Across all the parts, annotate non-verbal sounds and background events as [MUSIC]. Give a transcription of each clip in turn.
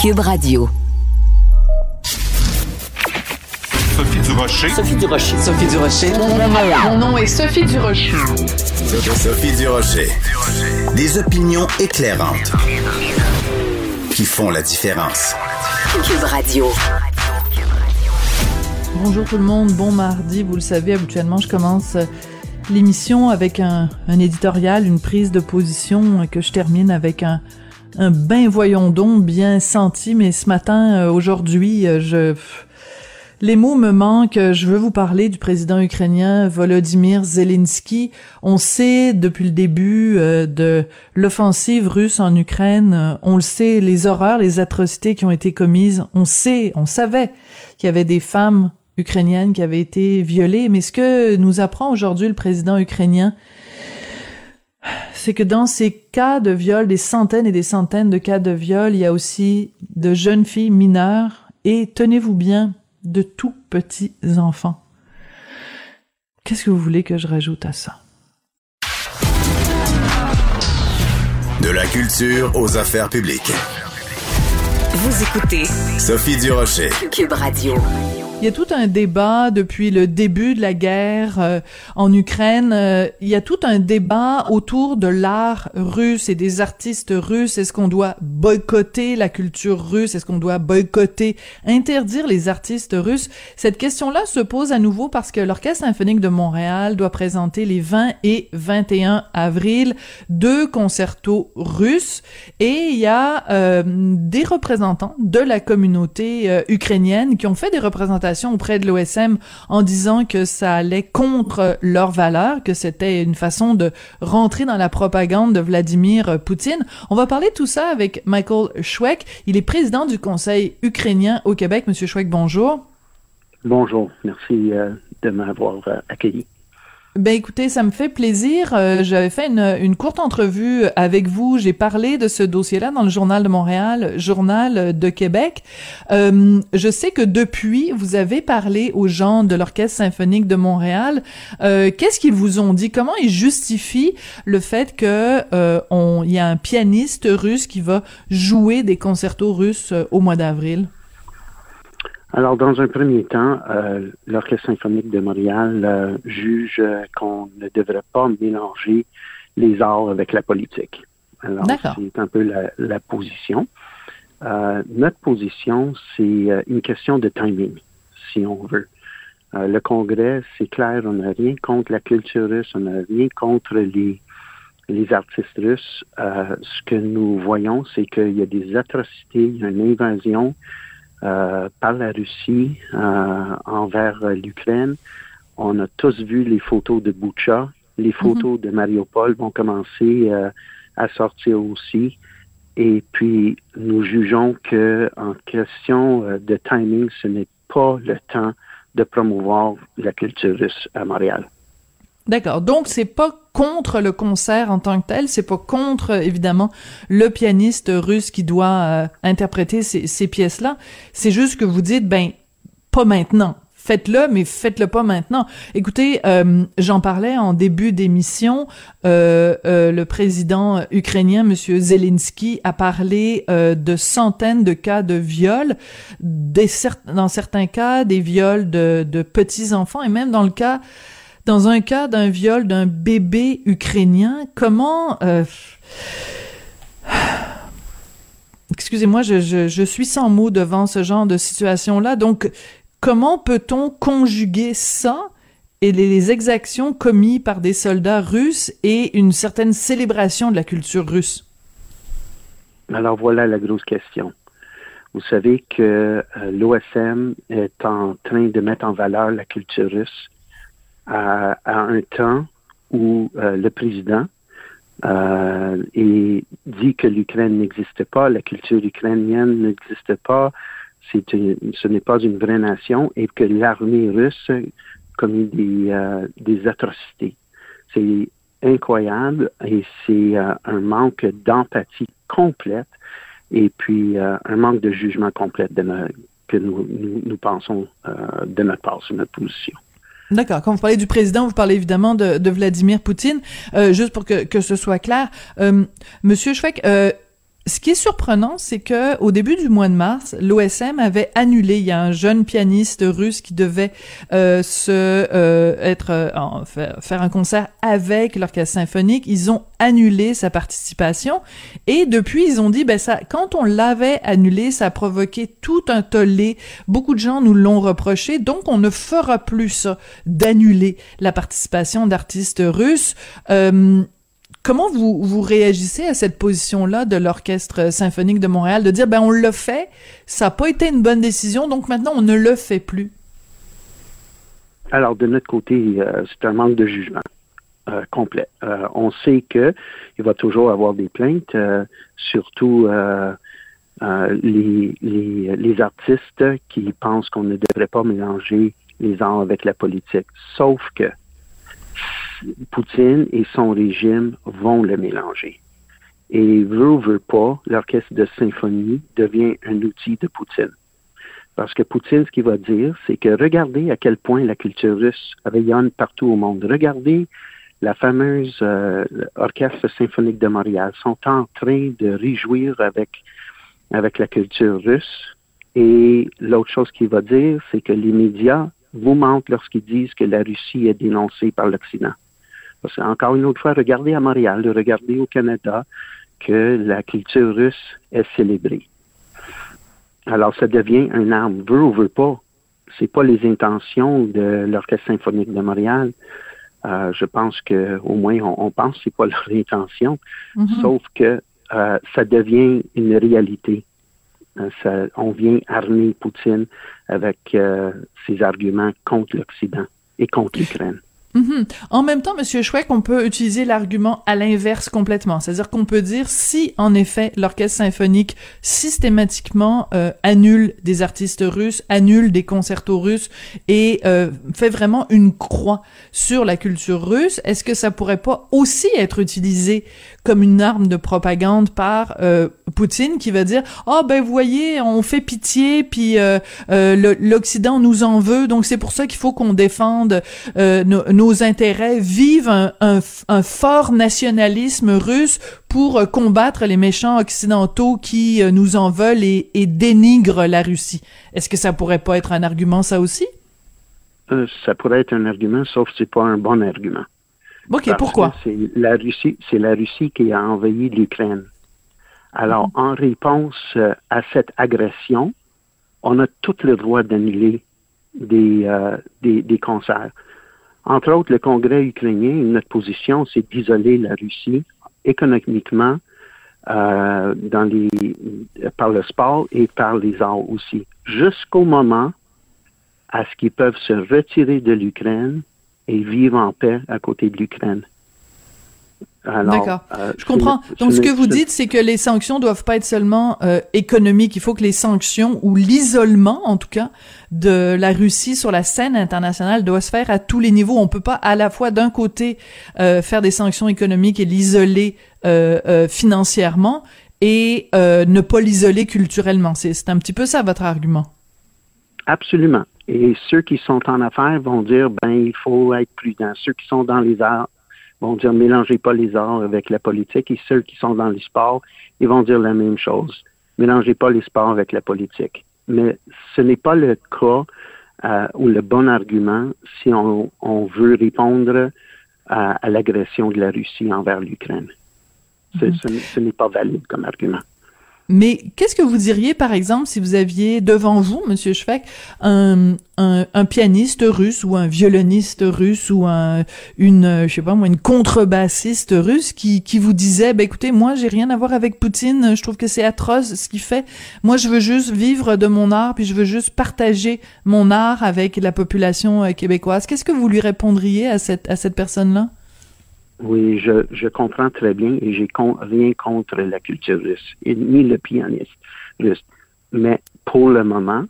Cube Radio. Sophie Durocher. Sophie Durocher. Sophie Durocher. Mon nom est Sophie Durocher. Sophie Durocher. Des opinions éclairantes qui font la différence. Cube Radio. Bonjour tout le monde, bon mardi. Vous le savez, habituellement, je commence l'émission avec un, un, éditorial, une prise de position que je termine avec un, un ben voyons donc bien senti. Mais ce matin, euh, aujourd'hui, euh, je les mots me manquent. Je veux vous parler du président ukrainien Volodymyr Zelensky. On sait depuis le début euh, de l'offensive russe en Ukraine, on le sait, les horreurs, les atrocités qui ont été commises. On sait, on savait qu'il y avait des femmes ukrainiennes qui avaient été violées. Mais ce que nous apprend aujourd'hui le président ukrainien, c'est que dans ces cas de viol, des centaines et des centaines de cas de viol, il y a aussi de jeunes filles mineures et, tenez-vous bien, de tout petits enfants. Qu'est-ce que vous voulez que je rajoute à ça? De la culture aux affaires publiques. Vous écoutez Sophie Durocher. Cube Radio. Il y a tout un débat depuis le début de la guerre euh, en Ukraine. Euh, il y a tout un débat autour de l'art russe et des artistes russes. Est-ce qu'on doit boycotter la culture russe? Est-ce qu'on doit boycotter, interdire les artistes russes? Cette question-là se pose à nouveau parce que l'Orchestre symphonique de Montréal doit présenter les 20 et 21 avril deux concertos russes et il y a euh, des représentants de la communauté euh, ukrainienne qui ont fait des représentations auprès de l'OSM en disant que ça allait contre leurs valeurs, que c'était une façon de rentrer dans la propagande de Vladimir Poutine. On va parler tout ça avec Michael Schweck. Il est président du Conseil ukrainien au Québec. Monsieur Schweck, bonjour. Bonjour. Merci euh, de m'avoir euh, accueilli. Ben écoutez, ça me fait plaisir. Euh, J'avais fait une, une, courte entrevue avec vous. J'ai parlé de ce dossier-là dans le Journal de Montréal, Journal de Québec. Euh, je sais que depuis, vous avez parlé aux gens de l'Orchestre symphonique de Montréal. Euh, Qu'est-ce qu'ils vous ont dit? Comment ils justifient le fait que euh, y a un pianiste russe qui va jouer des concertos russes euh, au mois d'avril? Alors, dans un premier temps, euh, l'Orchestre symphonique de Montréal euh, juge qu'on ne devrait pas mélanger les arts avec la politique. Alors, c'est un peu la, la position. Euh, notre position, c'est une question de timing, si on veut. le Congrès, c'est clair, on n'a rien contre la culture russe, on n'a rien contre les, les artistes russes. ce que nous voyons, c'est qu'il y a des atrocités, il y a une invasion, euh, par la Russie euh, envers l'Ukraine. On a tous vu les photos de Boucha. Les photos de Mariupol vont commencer euh, à sortir aussi. Et puis, nous jugeons que, en question de timing, ce n'est pas le temps de promouvoir la culture russe à Montréal. D'accord. Donc c'est pas contre le concert en tant que tel, c'est pas contre évidemment le pianiste russe qui doit euh, interpréter ces, ces pièces-là. C'est juste que vous dites ben pas maintenant. Faites-le, mais faites-le pas maintenant. Écoutez, euh, j'en parlais en début d'émission. Euh, euh le président ukrainien, Monsieur Zelensky, a parlé euh, de centaines de cas de viols, des, dans certains cas des viols de, de petits enfants, et même dans le cas dans un cas d'un viol d'un bébé ukrainien, comment... Euh... Excusez-moi, je, je, suis sans mots devant ce genre de situation-là. Donc, comment peut-on conjuguer ça et les, les, exactions commises par des soldats russes et une certaine célébration de la culture russe? Alors voilà la grosse question. Vous savez que euh, l'OSM est en train de mettre en valeur la culture russe à, un temps où euh, le président euh, dit que l'Ukraine n'existe pas, la culture ukrainienne n'existe pas, une, ce n'est pas une vraie nation et que l'armée russe commet des, euh, des atrocités. C'est incroyable et c'est un manque d'empathie complète et puis un manque de jugement complet de que nous, nous, nous pensons de notre part sur notre position. D'accord. Quand vous parlez du président, vous parlez évidemment de, de Vladimir Poutine. Euh, juste pour que, que ce soit clair, euh, Monsieur Schweck, euh, ce qui est surprenant, c'est que au début du mois de mars, l'OSM avait annulé. Il y a un jeune pianiste russe qui devait euh, se euh, être euh, faire un concert avec l'orchestre symphonique. Ils ont annulé sa participation et depuis ils ont dit ben ça quand on l'avait annulé, ça a provoqué tout un tollé. Beaucoup de gens nous l'ont reproché, donc on ne fera plus ça d'annuler la participation d'artistes russes. Comment vous, vous réagissez à cette position-là de l'Orchestre symphonique de Montréal, de dire, ben on l'a fait, ça n'a pas été une bonne décision, donc maintenant on ne le fait plus? Alors, de notre côté, euh, c'est un manque de jugement euh, complet. Euh, on sait qu'il va toujours avoir des plaintes, surtout les, les, artistes qui pensent qu'on ne devrait pas mélanger les arts avec la politique. Sauf que Poutine et son régime vont le mélanger. Et veut ou veut pas, l'orchestre de symphonie devient un outil de Poutine. Parce que Poutine, ce qu'il va dire, c'est que regardez à quel point la culture russe rayonne partout au monde. Regardez la fameuse euh, orchestre symphonique de Montréal sont en train de réjouir avec avec la culture russe. Et l'autre chose qu'il va dire, c'est que les médias vous mentent lorsqu'ils disent que la Russie est dénoncée par l'Occident. Parce qu'encore une autre fois, regardez à Montréal, regardez au Canada que la culture russe est célébrée. Alors, ça devient un arme, veut ou veut pas. C'est pas les intentions de l'Orchestre symphonique de Montréal. Euh, je pense que au moins on, pense que c'est pas [LAUGHS] leur intention, mm-hmm. sauf que euh, ça devient une réalité. Euh, on vient armer Poutine avec ses arguments contre l'Occident et contre [LAUGHS] l'Ukraine. Mhm. En même temps, Monsieur Schweck, on peut utiliser l'argument à l'inverse complètement. C'est-à-dire qu'on peut dire si, en effet, l'orchestre symphonique systématiquement euh, annule des artistes russes, annule des concertos russes et euh, fait vraiment une croix sur la culture russe, est-ce que ça pourrait pas aussi être utilisé comme une arme de propagande par euh, Poutine qui va dire oh ben vous voyez on fait pitié puis l'Occident nous en veut donc c'est pour ça qu'il faut qu'on défende nos nos intérêts, vivent un, fort nationalisme russe pour euh, combattre les méchants occidentaux qui euh, nous en veulent et, dénigrent la Russie. Est-ce que ça pourrait pas être un argument, ça aussi? Euh, ça pourrait être un argument, sauf que c'est pas un bon argument. OK, pourquoi? C'est la Russie, c'est la Russie qui a envahi l'Ukraine. Alors, mhm. en réponse à cette agression, on a tout le droit d'annuler des, des concerts. Entre autres, le Congrès ukrainien, notre position, c'est d'isoler la Russie économiquement euh, dans les, par le sport et par les arts aussi, jusqu'au moment à ce qu'ils peuvent se retirer de l'Ukraine et vivre en paix à côté de l'Ukraine. D'accord. Euh, je comprends. Donc, ce que vous dites, c'est que les sanctions doivent pas être seulement euh, économiques. Il faut que les sanctions ou l'isolement, en tout cas, de la Russie sur la scène internationale doit se faire à tous les niveaux. On peut pas à la fois d'un côté euh, faire des sanctions économiques et l'isoler financièrement et ne pas l'isoler culturellement. C'est un petit peu ça votre argument. Absolument. Et ceux qui sont en affaires vont dire, ben, il faut être prudent. Ceux qui sont dans les arts vont dire mélangez pas les arts avec la politique et ceux qui sont dans les sports, ils vont dire la même chose. Mélangez pas les sports avec la politique. Mais ce n'est pas le cas euh, ou le bon argument si on, veut répondre à, l'agression de la Russie envers l'Ukraine. Mm-hmm. ce n'est pas valide comme argument. Mais qu'est-ce que vous diriez, par exemple, si vous aviez devant vous, Monsieur Schweck, un, pianiste russe ou un violoniste russe ou un, une, je sais pas moi, une contrebassiste russe qui, qui vous disait, ben écoutez, moi j'ai rien à voir avec Poutine, je trouve que c'est atroce ce qu'il fait. Moi je veux juste vivre de mon art, puis je veux juste partager mon art avec la population euh, québécoise. Qu'est-ce que vous lui répondriez à cette à cette personne-là? Oui, je, je comprends très bien et j'ai rien contre la culture russe, ni le pianiste russe. Mais pour le moment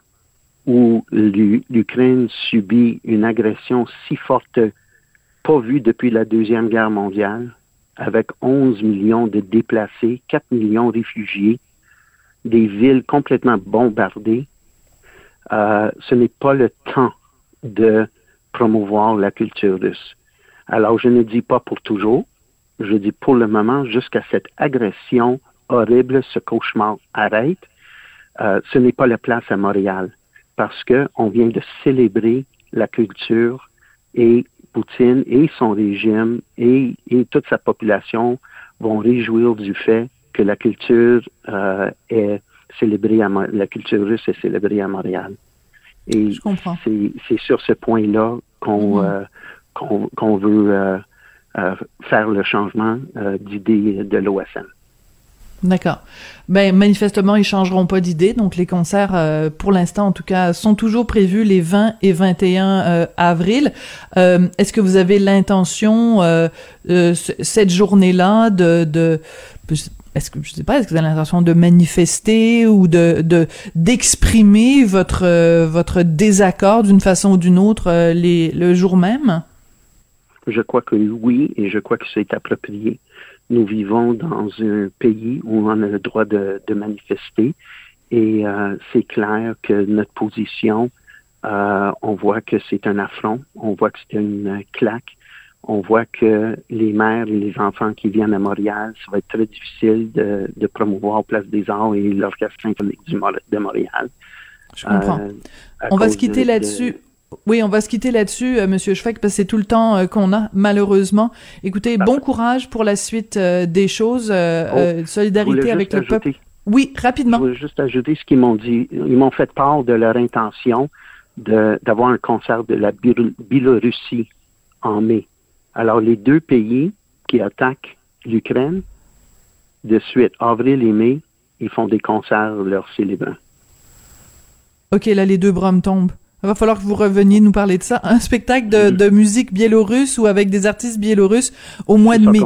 où l'Ukraine subit une agression si forte, pas vue depuis la Deuxième Guerre mondiale, avec 11 millions de déplacés, 4 millions de réfugiés, des villes complètement bombardées, euh, ce n'est pas le temps de promouvoir la culture russe. Alors, je ne dis pas pour toujours, je dis pour le moment, jusqu'à cette agression horrible, ce cauchemar arrête, euh, ce n'est pas la place à Montréal parce que on vient de célébrer la culture et Poutine et son régime et, toute sa population vont réjouir du fait que la culture euh, est célébrée à la culture russe est célébrée à Montréal. Et c'est sur ce point-là qu'on mm-hmm. euh, qu'on veut faire le changement d'idée de l'OSN. D'accord. Ben manifestement, ils changeront pas d'idée. Donc les concerts, euh, pour l'instant en tout cas, sont toujours prévus les 20 et 21 euh, avril. Euh, est-ce que vous avez l'intention cette journée-là de, de est-ce que je sais pas, est-ce que vous avez l'intention de manifester ou de d'exprimer votre votre désaccord d'une façon ou d'une autre le jour même? Je crois que oui, et je crois que c'est approprié nous vivons dans un pays où on a le droit de, manifester et euh, c'est clair que notre position, euh, on voit que c'est un affront, on voit que c'est une claque, on voit que les mères et les enfants qui viennent à Montréal, ça va être très difficile de, de promouvoir Place des Arts et l'Orchestre symphonique de Montréal. Je comprends. Euh, on va se quitter là-dessus. Oui, on va se quitter là-dessus, euh, Monsieur Schweck, parce que c'est tout le temps euh, qu'on a, malheureusement. Écoutez, bon courage pour la suite euh, des choses. Oh, solidarité avec le peuple. Oui, rapidement. Je voulais juste ajouter ce qu'ils m'ont dit. Ils m'ont fait part de leur intention d'avoir un concert de la Biélorussie en mai. Alors, les deux pays qui attaquent l'Ukraine, de suite, avril et mai, ils font des concerts leur célébrant. OK, là, les deux bras me tombent. Il va falloir que vous reveniez nous parler de ça. Un spectacle de, musique biélorusse ou avec des artistes biélorusses au mois de mai.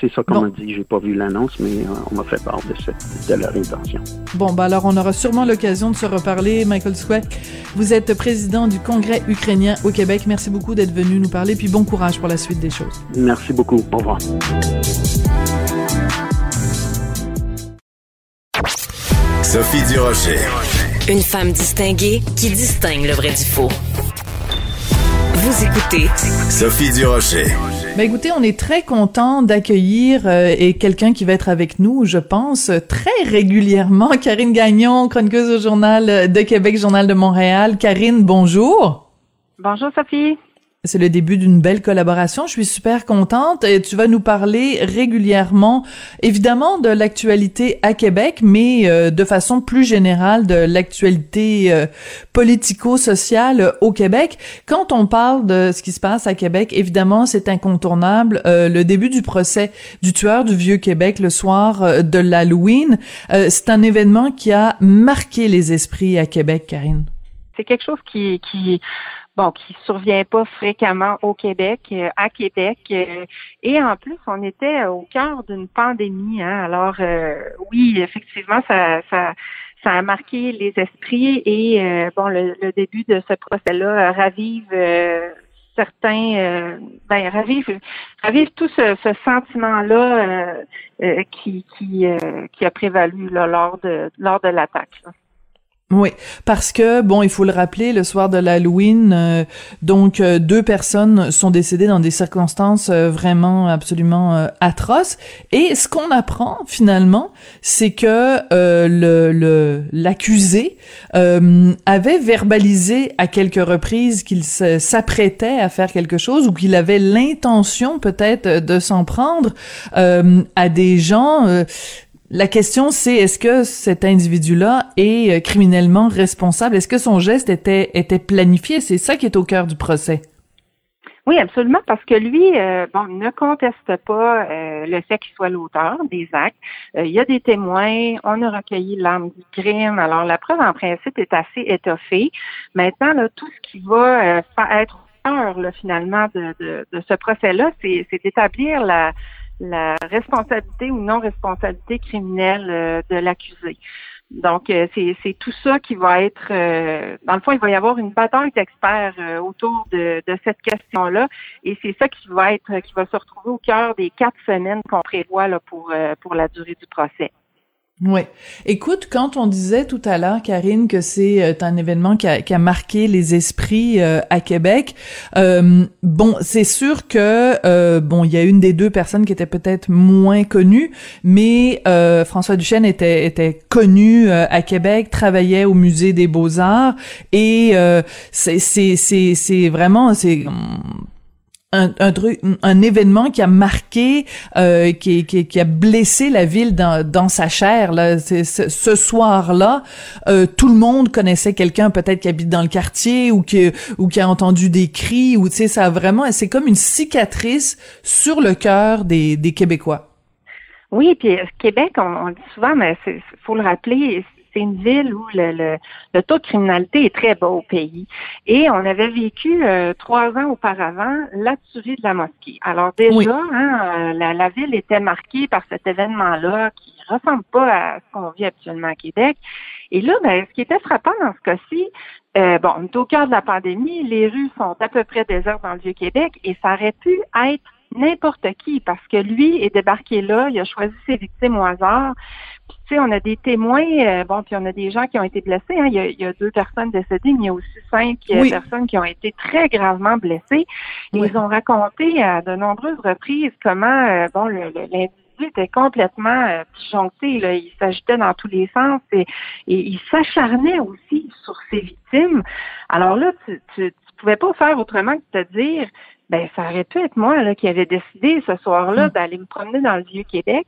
C'est ça qu'on m'a dit. J'ai pas vu l'annonce, mais euh, on m'a fait part de, de, leur intention. Bon, bah alors on aura sûrement l'occasion de se reparler. Michael Sweck, vous êtes président du Congrès ukrainien au Québec. Merci beaucoup d'être venu nous parler, puis bon courage pour la suite des choses. Merci beaucoup. Au revoir. Sophie Durocher. Une femme distinguée qui distingue le vrai du faux. Vous écoutez Sophie Durocher. Ben écoutez, on est très content d'accueillir euh, et quelqu'un qui va être avec nous, je pense, très régulièrement, [LAUGHS] Karine Gagnon, chroniqueuse au Journal de Québec, Journal de Montréal. Karine, bonjour. Bonjour Sophie. C'est le début d'une belle collaboration. Je suis super contente. Et tu vas nous parler régulièrement, évidemment, de l'actualité à Québec, mais euh, de façon plus générale de l'actualité euh, politico-sociale au Québec. Quand on parle de ce qui se passe à Québec, évidemment, c'est incontournable. Euh, le début du procès du tueur du Vieux Québec le soir de l'Halloween, c'est un événement qui a marqué les esprits à Québec, Karine. C'est quelque chose qui, qui bon, qui survient pas fréquemment au Québec, euh, à Québec. Euh, et en plus, on était au cœur d'une pandémie. Hein. Alors, euh, oui, effectivement, ça, ça, ça a marqué les esprits et bon, le, début de ce procès-là ravive certains, ben ravive, ravive tout ce, ce sentiment-là qui qui, qui a prévalu là, lors de lors de l'attaque. Oui, parce que bon, il faut le rappeler, le soir de l'Halloween, euh, donc euh, deux personnes sont décédées dans des circonstances euh, vraiment absolument atroces. Et ce qu'on apprend finalement, c'est que l'accusé avait verbalisé à quelques reprises qu'il s'apprêtait à faire quelque chose ou qu'il avait l'intention peut-être de s'en prendre à des gens la question, c'est est-ce que cet individu-là est euh, criminellement responsable? Est-ce que son geste était, était planifié? C'est ça qui est au cœur du procès. Oui, absolument, parce que lui, euh, bon, ne conteste pas euh, le fait qu'il soit l'auteur des actes. il y a des témoins, on a recueilli l'arme du crime. Alors, la preuve, en principe, est assez étoffée. Maintenant, là, tout ce qui va être cœur, finalement, de, de, de ce procès-là, c'est d'établir la la responsabilité ou non-responsabilité criminelle euh, de l'accusé. Donc, euh, c'est tout ça qui va être, euh, dans le fond, il va y avoir une bataille d'experts autour de, cette question-là, et c'est ça qui va être, qui va se retrouver au cœur des quatre semaines qu'on prévoit là, pour, pour la durée du procès. Oui. Écoute, quand on disait tout à l'heure, Karine, que c'est euh, un événement qui a, qui a, marqué les esprits euh, à Québec, euh, bon, c'est sûr que bon, il y a une des deux personnes qui était peut-être moins connue, mais François Duchesne était était connu à Québec, travaillait au musée des Beaux Arts et c'est vraiment c'est un, un, événement qui a marqué, euh, qui, qui, qui, a blessé la ville dans, dans sa chair. Là. Ce, soir-là, euh, tout le monde connaissait quelqu'un peut-être qui habite dans le quartier ou qui ou qui a entendu des cris ou tu sais ça a vraiment c'est comme une cicatrice sur le cœur des, des Québécois. Oui, puis Québec, on, on dit souvent, mais faut le rappeler, c'est une ville où le, le, taux de criminalité est très bas au pays. Et on avait vécu euh, trois ans auparavant la tuerie de la mosquée. Alors déjà, hein, euh, la, la, ville était marquée par cet événement-là qui ressemble pas à ce qu'on vit actuellement à Québec. Et là, ben, ce qui était frappant dans ce cas-ci, euh, bon, on est au cœur de la pandémie, les rues sont à peu près désertes dans le Vieux-Québec et ça aurait pu être n'importe qui parce que lui est débarqué là, il a choisi ses victimes au hasard. Tu sais, on a des témoins, euh, bon, puis on a des gens qui ont été blessés. Hein. Il, y a, deux personnes décédées, mais il y a aussi cinq euh, personnes qui ont été très gravement blessées. Ils ont raconté à de nombreuses reprises comment, euh, bon, l'individu était complètement disjoncté. Là. Il s'agitait dans tous les sens et, et il s'acharnait aussi sur ses victimes. Alors là, tu, tu, tu pouvais pas faire autrement que de te dire ben ça aurait pu être moi là, qui avait décidé ce soir-là hmm. d'aller me promener dans le vieux Québec.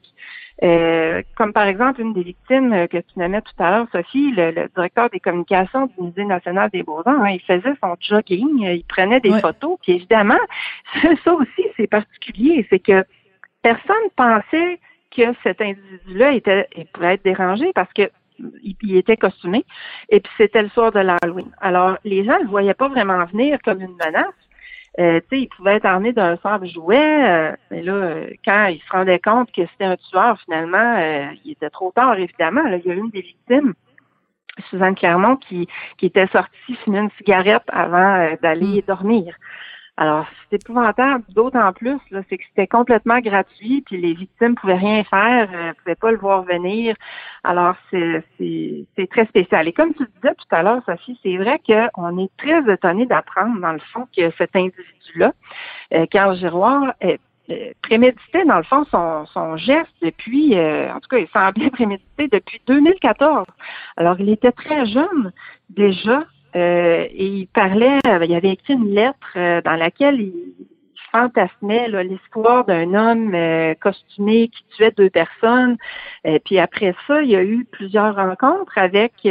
Euh, comme par exemple une des victimes euh, que tu nommais tout à l'heure, Sophie, le, directeur des communications du Musée national des Beaux-Arts, hein, il faisait son jogging, il prenait des photos, puis évidemment, [LAUGHS] ça aussi c'est particulier, c'est que personne pensait que cet individu-là était il pouvait être dérangé parce que il, était costumé et puis c'était le soir de l'Halloween. Alors les gens ne le voyaient pas vraiment venir comme une menace euh, tu sais, il pouvait être armé d'un sable jouet, euh, mais là, euh, quand il se rendait compte que c'était un tueur, finalement, il était trop tard, évidemment. Là, il y a une des victimes, Suzanne Clermont, qui, qui était sortie fumer une cigarette avant d'aller mm. dormir. Alors, c'est épouvantable, d'autant plus, là, c'est que c'était complètement gratuit, puis les victimes pouvaient rien faire, euh, pouvaient pas le voir venir. Alors, c'est, c'est, très spécial. Et comme tu disais tout à l'heure, Sophie, c'est vrai qu'on est très étonné d'apprendre, dans le fond, que cet individu-là, euh, Carl Giroir, euh, préméditait dans le fond son, son geste depuis, euh, en tout cas, il semblait [LAUGHS] préméditer depuis 2014. Alors, il était très jeune déjà et il parlait, euh, il avait écrit une lettre euh, dans laquelle il fantasmait l'histoire d'un homme costumé qui tuait deux personnes. Puis après ça, il y a eu plusieurs rencontres avec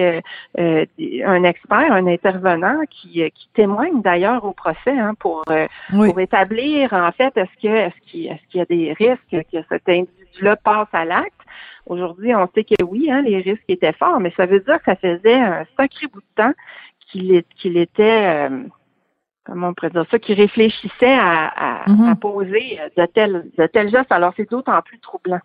un expert, un intervenant qui, qui témoigne d'ailleurs au procès hein, pour, pour établir en fait est-ce que est-ce qu'il est qu'il y a des risques que cet individu-là passe à l'acte? Aujourd'hui, on sait que oui, hein, les risques étaient forts, mais ça veut dire que ça faisait un sacré bout de temps qu'il était, euh, comment on pourrait dire ça, qu'il réfléchissait à, à, mm-hmm. poser de tels, de tels gestes. Alors, c'est d'autant plus troublant.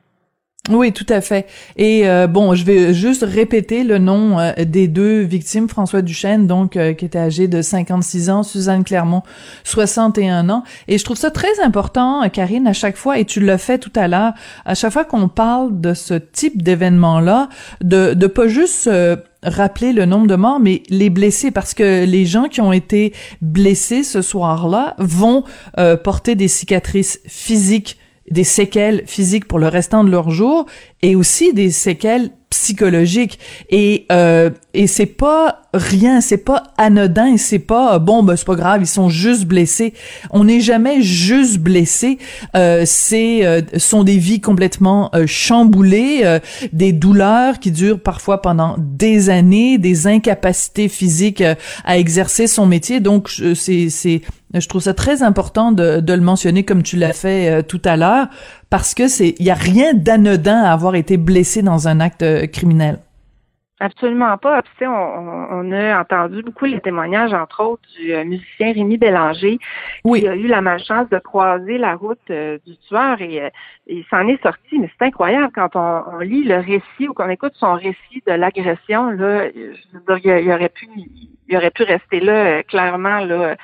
Oui, tout à fait. Et euh, bon, je vais juste répéter le nom euh, des deux victimes. François Duchesne, donc, qui était âgé de 56 ans, Suzanne Clermont, 61 ans. Et je trouve ça très important, Karine, à chaque fois, et tu l'as fait tout à l'heure, à chaque fois qu'on parle de ce type d'événement-là, de, de pas juste rappeler le nombre de morts, mais les blessés, parce que les gens qui ont été blessés ce soir-là vont euh, porter des cicatrices physiques, des séquelles physiques pour le restant de leur jour, et aussi des séquelles psychologiques. Et euh, et c'est pas rien, c'est pas anodin, c'est pas bon ben c'est pas grave, ils sont juste blessés. On n'est jamais juste blessé. Euh, c'est euh, sont des vies complètement euh, chamboulées, euh, des douleurs qui durent parfois pendant des années, des incapacités physiques à exercer son métier. Donc c'est c'est je trouve ça très important de, de le mentionner comme tu l'as fait tout à l'heure parce que c'est il y a rien d'anodin à avoir été blessé dans un acte criminel. Absolument pas. Puis, on, on, a entendu beaucoup les témoignages, entre autres, du euh, musicien Rémi Bélanger, qui a eu la malchance de croiser la route euh, du tueur et euh, il s'en est sorti. Mais c'est incroyable quand on, lit le récit ou qu'on écoute son récit de l'agression. Là, je veux dire, il, aurait pu, il aurait pu rester là clairement là.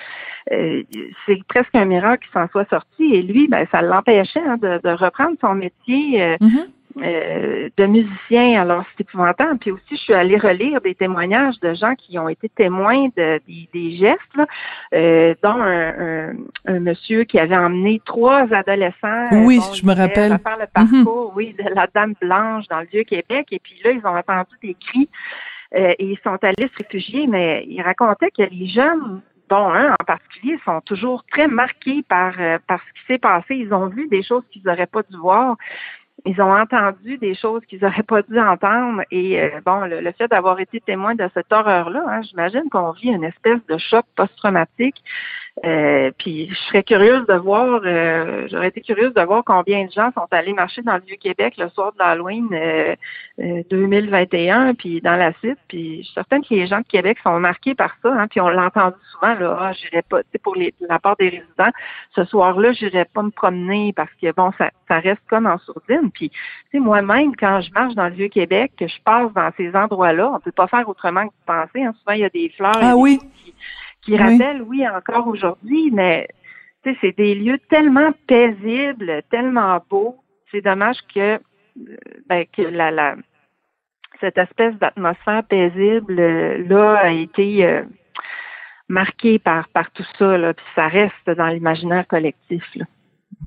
C'est presque un miracle qu'il s'en soit sorti et lui, ben, ça l'empêchait hein, de, reprendre son métier. Mm-hmm euh, de musiciens. Alors, c'est épouvantable. Puis aussi, je suis allée relire des témoignages de gens qui ont été témoins de, des, gestes, euh, dont un, un, monsieur qui avait emmené trois adolescents. Oui, je me rappelle. faire le parcours, oui, de la Dame Blanche dans le Vieux-Québec. Et puis là, ils ont entendu des cris et ils sont allés se réfugier. Mais ils racontaient que les jeunes dont un en particulier, sont toujours très marqués par, par ce qui s'est passé. Ils ont vu des choses qu'ils n'auraient pas dû voir ils ont entendu des choses qu'ils n'auraient pas dû entendre. Et euh, bon, le, fait d'avoir été témoin de cette horreur-là, hein, j'imagine qu'on vit une espèce de choc post-traumatique euh, puis je serais curieuse de voir, euh, j'aurais été curieuse de voir combien de gens sont allés marcher dans le Vieux-Québec le soir de l'Halloween 2021, euh, puis dans la suite. Puis je suis certaine que les gens de Québec sont marqués par ça. Hein, puis on l'a entendu souvent, là, ah, j'irais pas, pour les, la part des résidents, ce soir-là, j'irais pas me promener parce que bon, ça, ça reste comme en sourdine. Puis tu sais, moi-même, quand je marche dans le Vieux-Québec, que je passe dans ces endroits-là, on peut pas faire autrement que de penser. Hein. Souvent, il y a des fleurs. Ah oui qui rappelle, oui, encore aujourd'hui, mais c'est des lieux tellement paisibles, tellement beaux. C'est dommage que, euh, ben, que la, la, cette espèce d'atmosphère paisible euh, là a été euh, marquée par, par tout ça, là, puis ça reste dans l'imaginaire collectif. Là.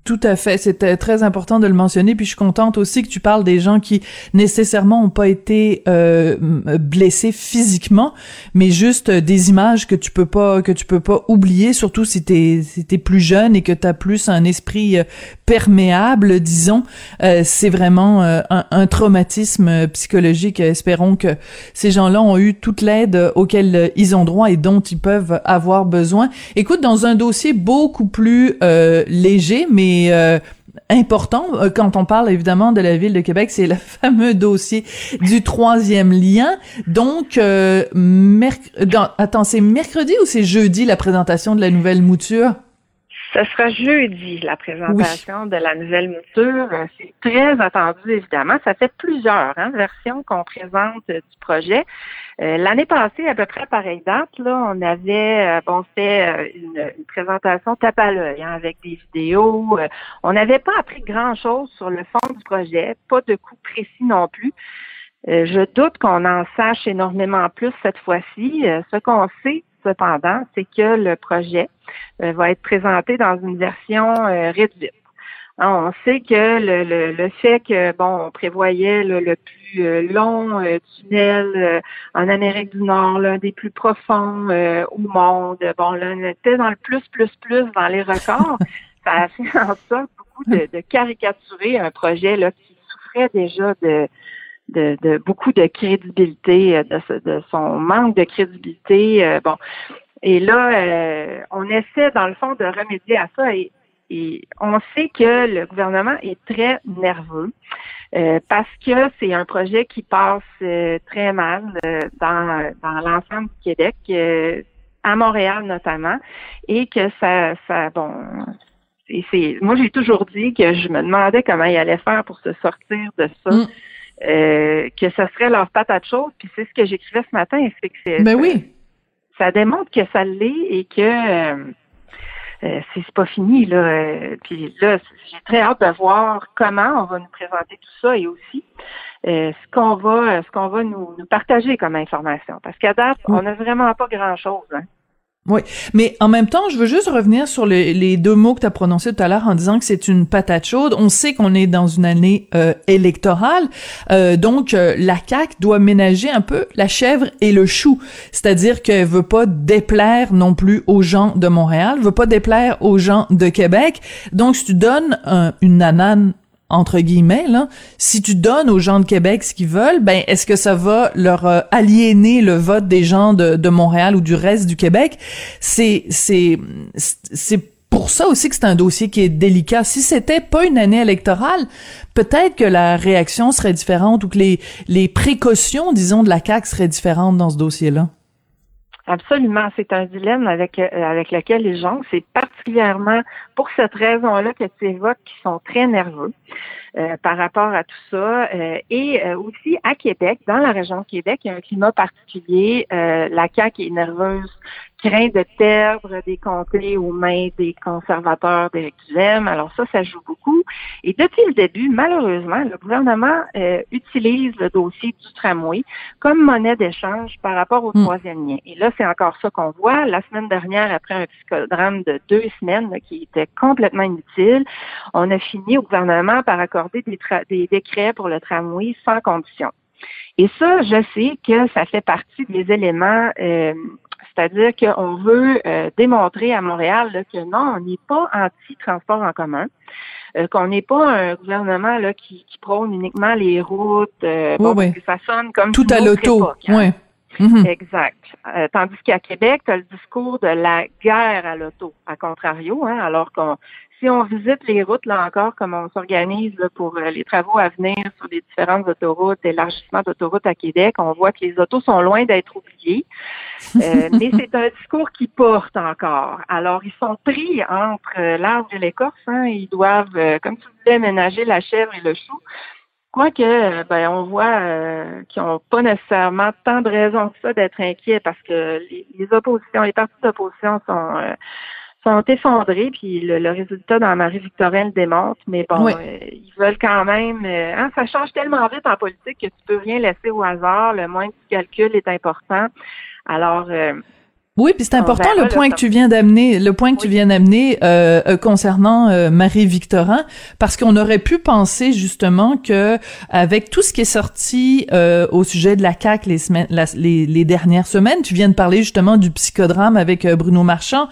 Tout à fait, c'était très important de le mentionner. Puis je suis contente aussi que tu parles des gens qui nécessairement ont pas été euh, blessés physiquement, mais juste des images que tu peux pas que tu peux pas oublier, surtout si t'es si t'es plus jeune et que t'as plus un esprit euh, perméable, disons. Euh, c'est vraiment un, un, traumatisme psychologique. Espérons que ces gens-là ont eu toute l'aide auquel ils ont droit et dont ils peuvent avoir besoin. Écoute, dans un dossier beaucoup plus léger, mais euh, important euh, quand on parle évidemment de la ville de Québec, c'est le [LAUGHS] fameux dossier du troisième lien. Donc, euh, attends, c'est mercredi ou c'est jeudi la présentation de la nouvelle mouture? Ce sera jeudi, la présentation de la nouvelle mouture. C'est très attendu, évidemment. Ça fait plusieurs hein, versions qu'on présente du projet. Euh, l'année passée, à peu près à pareille date, là, on avait euh, bon fait euh, une, présentation tape à l'œil hein, avec des vidéos. on n'avait pas appris grand-chose sur le fond du projet, pas de coup précis non plus. je doute qu'on en sache énormément plus cette fois-ci. ce qu'on sait, cependant, c'est que le projet va être présenté dans une version réduite. Hein, on sait que le, le, fait que bon, on prévoyait le, plus euh, long euh, tunnel euh, en Amérique du Nord, l'un des plus profonds au monde. Bon, là, on était dans le plus, plus, plus dans les records. [LAUGHS] Ça a fait en sorte beaucoup de, de caricaturer un projet là qui souffrait déjà de de, de beaucoup de crédibilité, de, de, son manque de crédibilité. bon, et là, on essaie dans le fond de remédier à ça et et on sait que le gouvernement est très nerveux euh, parce que c'est un projet qui passe euh, très mal euh, dans, dans l'ensemble du Québec, à Montréal notamment, et que ça, ça bon, c'est, moi j'ai toujours dit que je me demandais comment ils allaient faire pour se sortir de ça. Mm. Que ça serait leur patate chaude, puis c'est ce que j'écrivais ce matin, c'est que c'est, ben oui. ça démontre que ça l'est et que euh, c'est pas fini là. Euh, puis là, j'ai très hâte de voir comment on va nous présenter tout ça et aussi euh, ce qu'on va ce qu'on va nous, nous, partager comme information. Parce qu'à date, on n'a vraiment pas grand chose. Hein. Oui, mais en même temps, je veux juste revenir sur les, deux mots que tu as prononcés tout à l'heure en disant que c'est une patate chaude. On sait qu'on est dans une année euh, électorale, euh, donc euh, la CAQ doit ménager un peu la chèvre et le chou, c'est-à-dire qu'elle veut pas déplaire non plus aux gens de Montréal, veut pas déplaire aux gens de Québec. Donc, si tu donnes une nanane entre guillemets là, si tu donnes aux gens de Québec ce qu'ils veulent, ben est-ce que ça va leur euh, aliéner le vote des gens de, de Montréal ou du reste du Québec? C'est c'est c'est pour ça aussi que c'est un dossier qui est délicat. Si c'était pas une année électorale, peut-être que la réaction serait différente ou que les les précautions, disons, de la CAQ seraient différentes dans ce dossier-là. Absolument, c'est un dilemme avec euh, avec lequel les gens, c'est particulièrement pour cette raison-là que tu évoques qui sont très nerveux euh, par rapport à tout ça. Euh, et aussi à Québec, dans la région de Québec, il y a un climat particulier. la CAQ est nerveuse craint de perdre des comtés aux mains des conservateurs d'Éric Duhem. Alors ça, ça joue beaucoup. Et depuis le début, malheureusement, le gouvernement euh, utilise le dossier du tramway comme monnaie d'échange par rapport au hmm. troisième lien. Et là, c'est encore ça qu'on voit. La semaine dernière, après un psychodrame de deux semaines qui était complètement inutile, on a fini au gouvernement par accorder des, des décrets pour le tramway sans condition. Et ça, je sais que ça fait partie des éléments, euh, c'est-à-dire qu'on veut euh, démontrer à Montréal que non, on n'est pas anti-transport en commun, euh, qu'on n'est pas un gouvernement là, qui, prône uniquement les routes, bon, parce que ça sonne comme tout à l'auto. Hein. Mhm. Exact. tandis qu'à Québec, tu as le discours de la guerre à l'auto, à contrario, hein, alors qu'on si on visite les routes, là encore, comme on s'organise pour euh, les travaux à venir sur les différentes autoroutes, élargissement d'autoroutes à Québec, on voit que les autos sont loin d'être oubliées. Euh, [LAUGHS] mais c'est un discours qui porte encore. Alors, ils sont pris entre euh, l'arbre et l'écorce. Hein, ils doivent, comme tu disais, ménager la chèvre et le chou. Quoique, ben, on voit qu'ils n'ont pas nécessairement tant de raisons que ça d'être inquiets parce que les, les oppositions, les partis d'opposition sont sont effondrés, puis le, résultat dans Marie-Victorin le démontre, mais bon, euh, ils veulent quand même... Euh, hein, ça change tellement vite en politique que tu peux rien laisser au hasard, le moins du calcul est important. Alors, euh, oui, puis c'est important le point que tu viens d'amener, le point que tu viens d'amener euh, euh, concernant euh, Marie Victorin, parce qu'on aurait pu penser justement que avec tout ce qui est sorti euh, au sujet de la CAC les semaines, les, les, dernières semaines, tu viens de parler justement du psychodrame avec Bruno Marchand,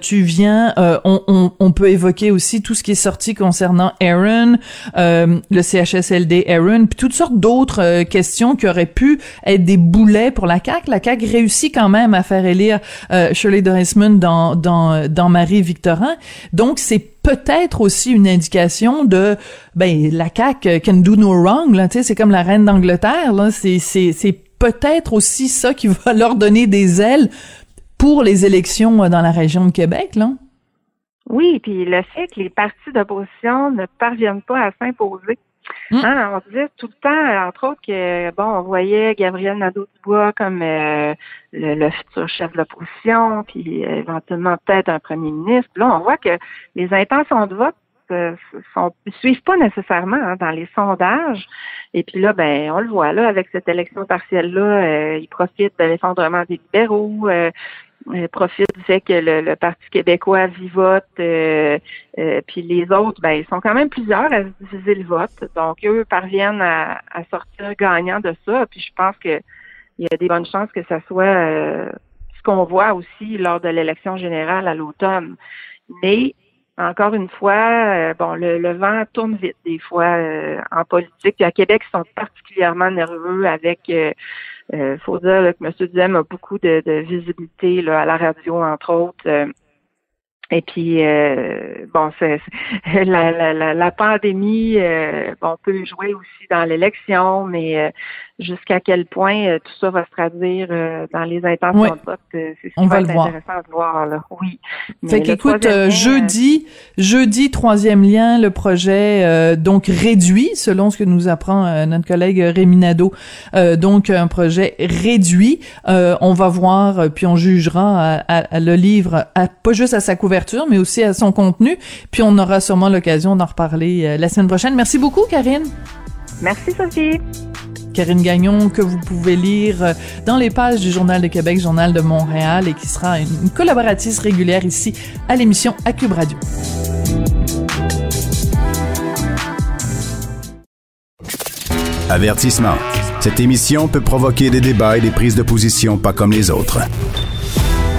tu viens, on, on, on, peut évoquer aussi tout ce qui est sorti concernant Aaron, le CHSLD Aaron, puis toutes sortes d'autres questions qui auraient pu être des boulets pour la CAC. La CAC réussit quand même à faire élire euh, Shirley Dorisman dans, dans, dans Marie-Victorin. Donc, c'est peut-être aussi une indication de ben la CAQ can do no wrong là tu sais c'est comme la reine d'Angleterre là c'est c'est c'est peut-être aussi ça qui [LAUGHS] va leur donner des ailes pour les élections euh, dans la région de Québec là. Oui, puis le fait que les partis d'opposition ne parviennent pas à s'imposer Mm. Hein, on disait tout le temps, entre autres, que bon, on voyait Gabriel Nadeau-Dubois comme euh, le, futur chef de l'opposition, puis euh, éventuellement peut-être un premier ministre. Là, on voit que les intentions de vote euh, sont, suivent pas nécessairement hein, dans les sondages. Et puis là, ben, on le voit là avec cette élection partielle là, ils profitent de l'effondrement des libéraux. Euh, profite du fait que le, Parti québécois vivote, euh, euh, puis les autres, ben, ils sont quand même plusieurs à diviser le vote. Donc, eux parviennent à, sortir gagnants de ça. Puis je pense que il y a des bonnes chances que ça soit ce qu'on voit aussi lors de l'élection générale à l'automne. Mais encore une fois, bon, le, vent tourne vite des fois en politique. Puis à Québec, ils sont particulièrement nerveux avec il euh, faut dire que M. Duhem a beaucoup de, visibilité là, à la radio, entre autres. Euh, et puis, euh, bon, c'est, [LAUGHS] la, la, la, pandémie, bon, peut jouer aussi dans l'élection, mais jusqu'à quel point euh, tout ça va se traduire euh, dans les intentions de vote. Euh, c'est On va le voir. intéressant de voir. Là. Oui. Fait qu'écoute, jeudi, jeudi, troisième lien, le projet donc réduit, selon ce que nous apprend notre collègue Rémi Nadeau. donc, un projet réduit. on va voir, puis on jugera à, le livre, à, pas juste à sa couverture, mais aussi à son contenu. Puis on aura sûrement l'occasion d'en reparler la semaine prochaine. Merci beaucoup, Karine. Merci, Sophie. Karine Gagnon, que vous pouvez lire dans les pages du Journal de Québec, Journal de Montréal, et qui sera une, collaboratrice régulière ici à l'émission à Cube Radio. Avertissement. Cette émission peut provoquer des débats et des prises de position pas comme les autres.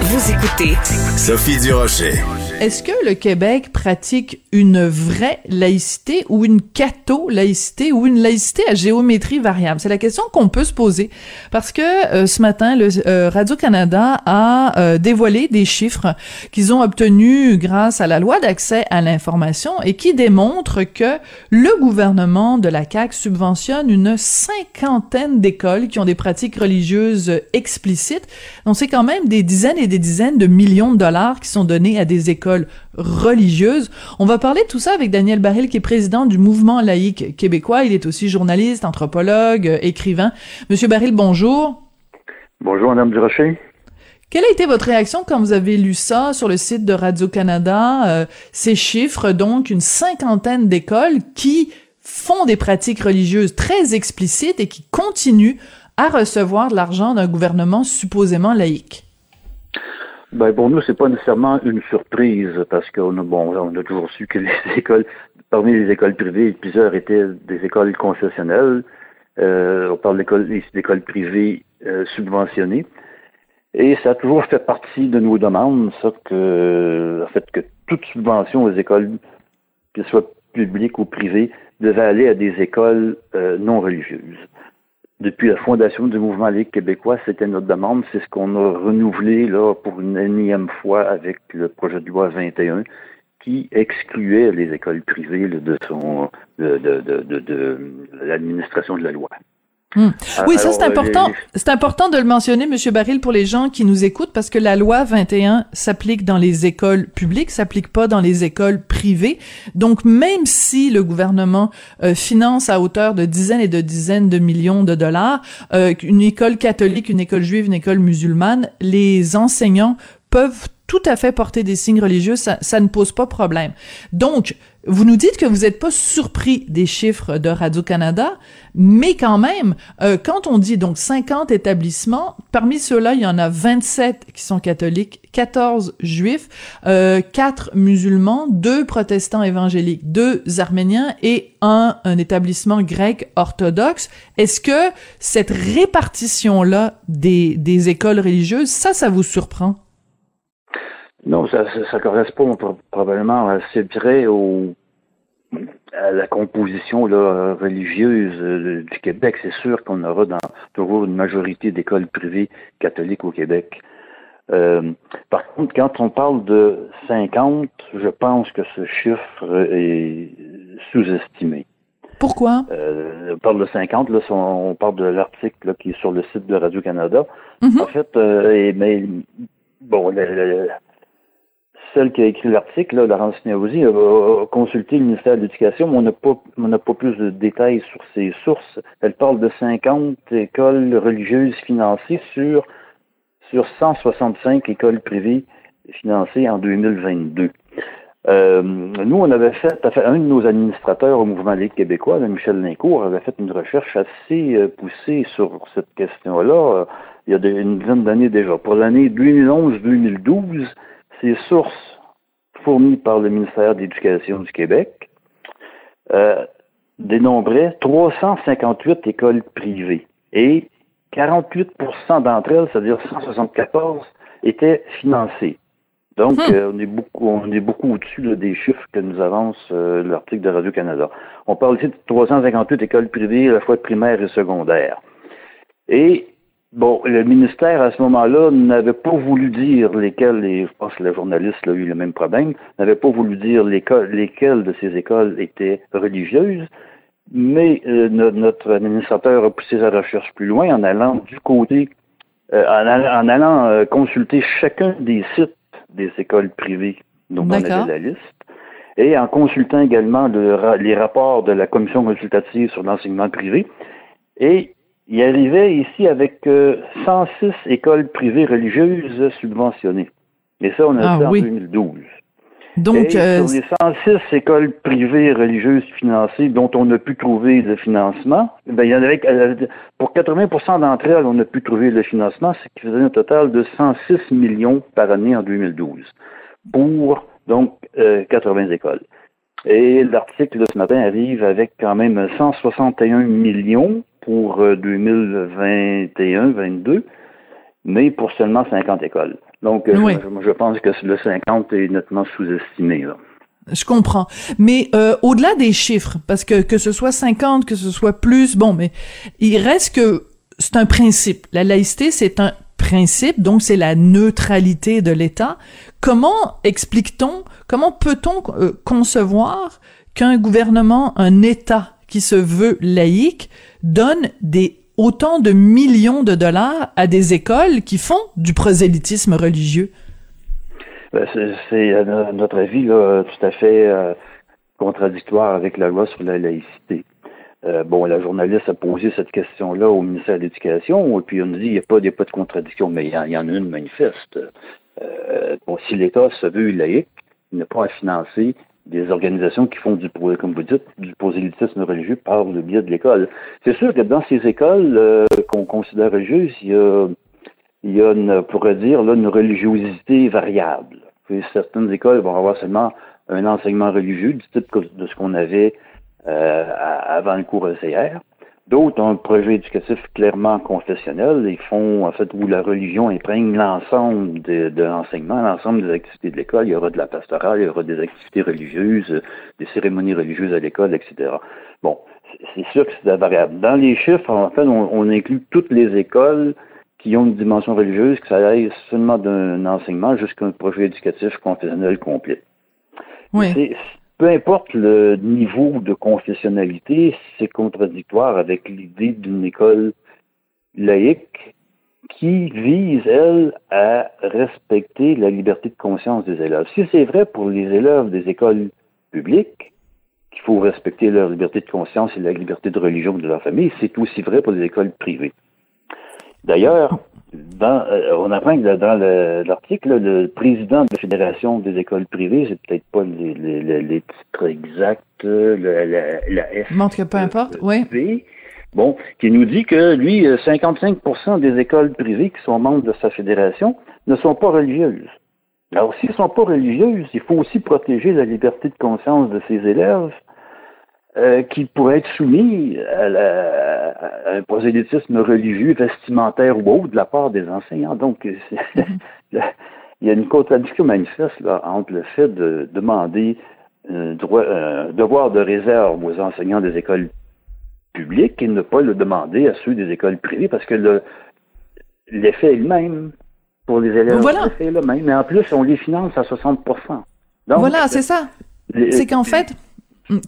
Vous écoutez Sophie Durocher. Est-ce que le Québec pratique une vraie laïcité ou une catho-laïcité ou une laïcité à géométrie variable? C'est la question qu'on peut se poser parce que euh, ce matin, le euh, Radio-Canada a euh, dévoilé des chiffres qu'ils ont obtenus grâce à la loi d'accès à l'information et qui démontrent que le gouvernement de la CAQ subventionne une cinquantaine d'écoles qui ont des pratiques religieuses explicites. Donc c'est quand même des dizaines et des dizaines de millions de dollars qui sont donnés à des écoles religieuse. On va parler de tout ça avec Daniel Baril, qui est président du mouvement laïque québécois. Il est aussi journaliste, anthropologue, écrivain. Monsieur Baril, bonjour. Bonjour, Madame Durocher. Quelle a été votre réaction quand vous avez lu ça sur le site de Radio-Canada, euh, ces chiffres, donc une cinquantaine d'écoles qui font des pratiques religieuses très explicites et qui continuent à recevoir de l'argent d'un gouvernement supposément laïque? Ben pour nous, c'est pas nécessairement une surprise parce qu'on a bon, on a toujours su que [LAUGHS] les écoles, parmi les écoles privées, plusieurs étaient des écoles concessionnelles. Euh, on parle d'écoles, d'écoles privées euh, subventionnées. Et ça a toujours fait partie de nos demandes, ça, que, en fait, que toute subvention aux écoles, qu'elles soient publiques ou privées, devait aller à des écoles euh, non religieuses depuis la fondation du mouvement Ligue québécois, c'était notre demande. C'est ce qu'on a renouvelé là pour une énième fois avec le projet de loi 21 qui excluait les écoles privées de son de, de, de, de l'administration de la loi. Hmm. Oui, ça c'est important. C'est important de le mentionner, Monsieur Baril, pour les gens qui nous écoutent, parce que la loi 21 s'applique dans les écoles publiques, s'applique pas dans les écoles privées. Donc, même si le gouvernement euh, finance à hauteur de dizaines et de dizaines de millions de dollars euh, une école catholique, une école juive, une école musulmane, les enseignants peuvent tout à fait porter des signes religieux, ça, ça ne pose pas problème. Donc, vous nous dites que vous n'êtes pas surpris des chiffres de Radio-Canada, mais quand même, euh, quand on dit donc 50 établissements, parmi ceux-là, il y en a 27 qui sont catholiques, 14 juifs, euh, 4 musulmans, 2 protestants évangéliques, 2 arméniens et un, un établissement grec orthodoxe. Est-ce que cette répartition-là des, des écoles religieuses, ça, ça vous surprend? Non, ça, ça, correspond probablement assez près au, à la composition là, religieuse euh, du Québec. C'est sûr qu'on aura dans, toujours une majorité d'écoles privées catholiques au Québec. Euh, par contre, quand on parle de 50, je pense que ce chiffre est sous-estimé. Pourquoi? Euh, on parle de 50, là, on parle de l'article qui est sur le site de Radio-Canada. Mm-hmm. En fait, euh, mais, bon, le, celle qui a écrit l'article, Laurence Néosi, a, consulté le ministère de l'Éducation, mais on n'a pas, pas plus de détails sur ses sources. Elle parle de 50 écoles religieuses financées sur, sur 165 écoles privées financées en 2022. Euh, nous, on avait fait, un de nos administrateurs au Mouvement Ligue québécois, Michel Lincourt, avait fait une recherche assez euh, poussée sur cette question-là euh, il y a une dizaine d'années déjà. Pour l'année 2011-2012, ces sources fournies par le ministère de l'Éducation du Québec euh, dénombraient 358 écoles privées et 48% d'entre elles, c'est-à-dire 174, étaient financées. Donc, hmm. euh, on est beaucoup, on est beaucoup au-dessus des chiffres que nous avance euh, l'article de Radio-Canada. On parle ici de 358 écoles privées à la fois primaires et secondaires. Et Bon, le ministère, à ce moment-là, n'avait pas voulu dire lesquelles, et je pense que le journaliste a eu le même problème, n'avait pas voulu dire lesquelles de ces écoles étaient religieuses, mais euh, notre administrateur a poussé sa recherche plus loin en allant du côté, euh, en, allant euh, consulter chacun des sites des écoles privées dont on avait la liste, et en consultant également les rapports de la commission consultative sur l'enseignement privé, et il arrivait ici avec 106 euh, écoles privées religieuses subventionnées. Et ça, on a ah, fait en 2012. Donc, euh, sur les 106 écoles privées religieuses financées dont on a pu trouver le financement, ben, il y en avait, euh, pour 80% d'entre elles, on a pu trouver le financement, ce qui faisait un total de 106 millions par année en 2012 pour, donc, 80 écoles. Et l'article de ce matin arrive avec quand même 161 millions pour 2021-22, euh, mais pour seulement 50 écoles. Donc, euh, je, pense que le 50 est nettement sous-estimé. Je comprends. Mais euh, au-delà des chiffres, parce que que ce soit 50, que ce soit plus, bon, mais il reste que c'est un principe. La laïcité, c'est un principe, donc c'est la neutralité de l'État. Comment explique-t-on, comment peut-on concevoir qu'un gouvernement, un État qui se veut laïque donne des autant de millions de dollars à des écoles qui font du prosélytisme religieux? Ben, c'est, à notre avis, tout à fait euh, contradictoire avec la loi sur la laïcité. Euh, bon, la journaliste a posé cette question-là au ministère de l'Éducation, et puis on nous dit il n'y a, pas, pas de contradiction, mais il y, en a une manifeste. Euh, bon, si l'État se veut laïque, il n'a pas à financer des organisations qui font du, comme vous dites, du prosélytisme religieux par le biais de l'école. C'est sûr que dans ces écoles euh, qu'on considère religieuses, il y a, il y a une, on pourrait dire, là, une religiosité variable. certaines écoles vont avoir seulement un enseignement religieux du type de ce qu'on avait euh, avant le cours ECR. D'autres ont un projet éducatif clairement confessionnel. Ils font, en fait, où la religion imprègne l'ensemble de, de l'enseignement, l'ensemble des activités de l'école. Il y aura de la pastorale, il y aura des activités religieuses, des cérémonies religieuses à l'école, etc. Bon, c'est sûr que c'est variable. Dans les chiffres, en fait, on, inclut toutes les écoles qui ont une dimension religieuse, que ça aille seulement d'un enseignement jusqu'à un projet éducatif confessionnel complet. Oui peu importe le niveau de confessionnalité, c'est contradictoire avec l'idée d'une école laïque qui vise, elle, à respecter la liberté de conscience des élèves. Si c'est vrai pour les élèves des écoles publiques, qu'il faut respecter leur liberté de conscience et la liberté de religion de leur famille, c'est aussi vrai pour les écoles privées. D'ailleurs, dans, euh, on apprend que dans l'article, le, président de la Fédération des écoles privées, c'est peut-être pas les, les, les, titres exacts, la, la, la F. Montre que peu importe, oui. Bon, qui nous dit que lui, 55% euh, des écoles privées qui sont membres de sa fédération ne sont pas religieuses. Alors, s'ils ne sont pas religieuses, il faut aussi protéger la liberté de conscience de ses élèves euh, qui pourraient être soumis à, un prosélytisme religieux, vestimentaire ou autre de la part des enseignants. Donc, [LAUGHS] il y a une contradiction manifeste là, entre le fait de demander un, droit, un devoir de réserve aux enseignants des écoles publiques et ne pas le demander à ceux des écoles privées parce que l'effet est le même pour les élèves. Voilà. L'effet est le même. Mais en plus, on les finance à 60 Donc, Voilà, c'est ça. C'est qu'en fait,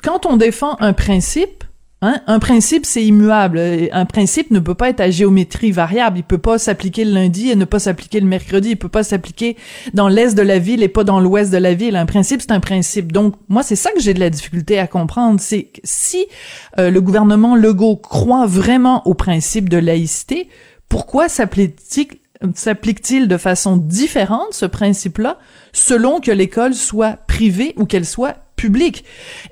quand on défend un principe, Hein? Un principe, c'est immuable. Un principe ne peut pas être à géométrie variable. Il peut pas s'appliquer le lundi et ne pas s'appliquer le mercredi. Il peut pas s'appliquer dans l'est de la ville et pas dans l'ouest de la ville. Un principe, c'est un principe. Donc, moi, c'est ça que j'ai de la difficulté à comprendre. C'est si euh, le gouvernement Legault croit vraiment au principe de laïcité, pourquoi s'applique-t-il de façon différente ce principe-là selon que l'école soit privée ou qu'elle soit public.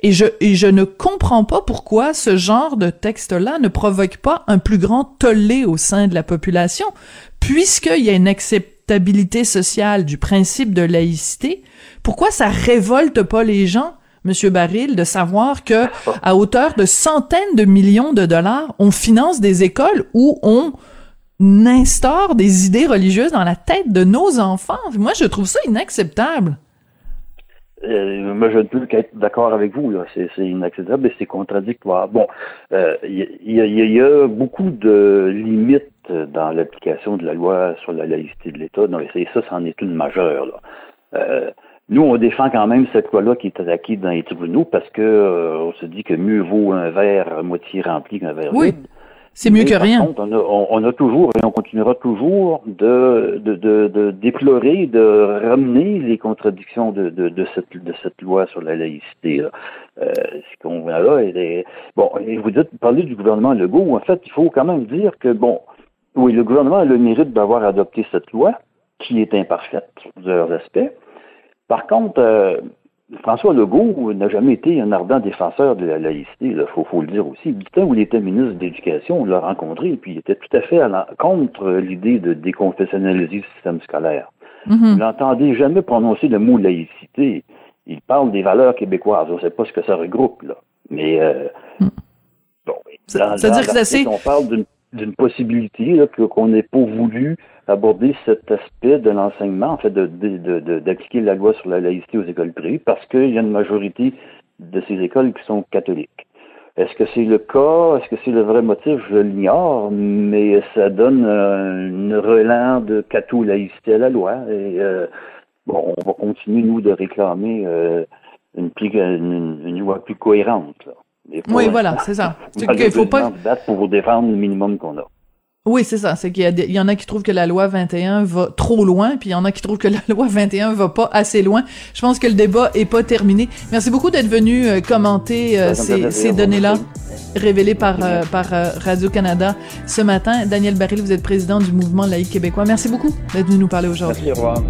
Et je, et je ne comprends pas pourquoi ce genre de texte-là ne provoque pas un plus grand tollé au sein de la population, puisqu'il y a une acceptabilité sociale du principe de laïcité. Pourquoi ça révolte pas les gens Monsieur Baril, de savoir que à hauteur de centaines de millions de dollars, on finance des écoles où on instaure des idées religieuses dans la tête de nos enfants? Moi, je trouve ça inacceptable. Euh, moi, je ne peux qu'être d'accord avec vous. Là. C'est, inacceptable et c'est contradictoire. Bon, il euh, y, a beaucoup de limites dans l'application de la loi sur la laïcité de l'État. Non, et ça, c'en est une majeure. Là. Euh, nous, on défend quand même cette loi-là qui est attaquée dans les tribunaux parce que euh, on se dit que mieux vaut un verre à moitié rempli qu'un verre vide. C'est mieux que rien. on, a, toujours et on continuera toujours de, de, de, déplorer, de ramener les contradictions de, de, cette, de cette loi sur la laïcité. Euh, ce qu'on voit là, bon, et vous dites, parler du gouvernement Legault, en fait, il faut quand même dire que, bon, oui, le gouvernement a le mérite d'avoir adopté cette loi, qui est imparfaite sur plusieurs aspects. Par contre, euh, François Legault n'a jamais été un ardent défenseur de la laïcité, il faut, le dire aussi. Du temps où il était ministre de l'Éducation, on l'a rencontré, et puis il était tout à fait contre l'idée de déconfessionnaliser le système scolaire. Mm-hmm. Vous n'entendez jamais prononcer le mot laïcité. Il parle des valeurs québécoises. On ne sait pas ce que ça regroupe, là. Mais, euh, mm. bon, dire que c'est... On parle d'une d'une possibilité qu'on n'ait pas voulu aborder cet aspect de l'enseignement, en fait, d'appliquer la loi sur la laïcité aux écoles privées, parce qu'il y a une majorité de ces écoles qui sont catholiques. Est-ce que c'est le cas? Est-ce que c'est le vrai motif? Je l'ignore, mais ça donne une relance de catho-laïcité à la loi. Et euh, bon, on va continuer, nous, de réclamer euh, une, une, loi plus cohérente. oui, voilà, c'est ça. Il faut pas pour défendre le minimum qu'on a. Oui, c'est ça. C'est qu'il y, y, en a qui trouvent que la loi 21 va trop loin, puis il y en a qui trouvent que la [LAUGHS] loi 21 va pas assez loin. Je pense que le débat est pas terminé. Merci beaucoup d'être venu euh, commenter euh, ces, ces données-là révélées par, euh, par Radio-Canada ce matin. Daniel Baril, vous êtes président du mouvement laïque québécois. Merci beaucoup d'être venu nous parler aujourd'hui. Merci, au revoir.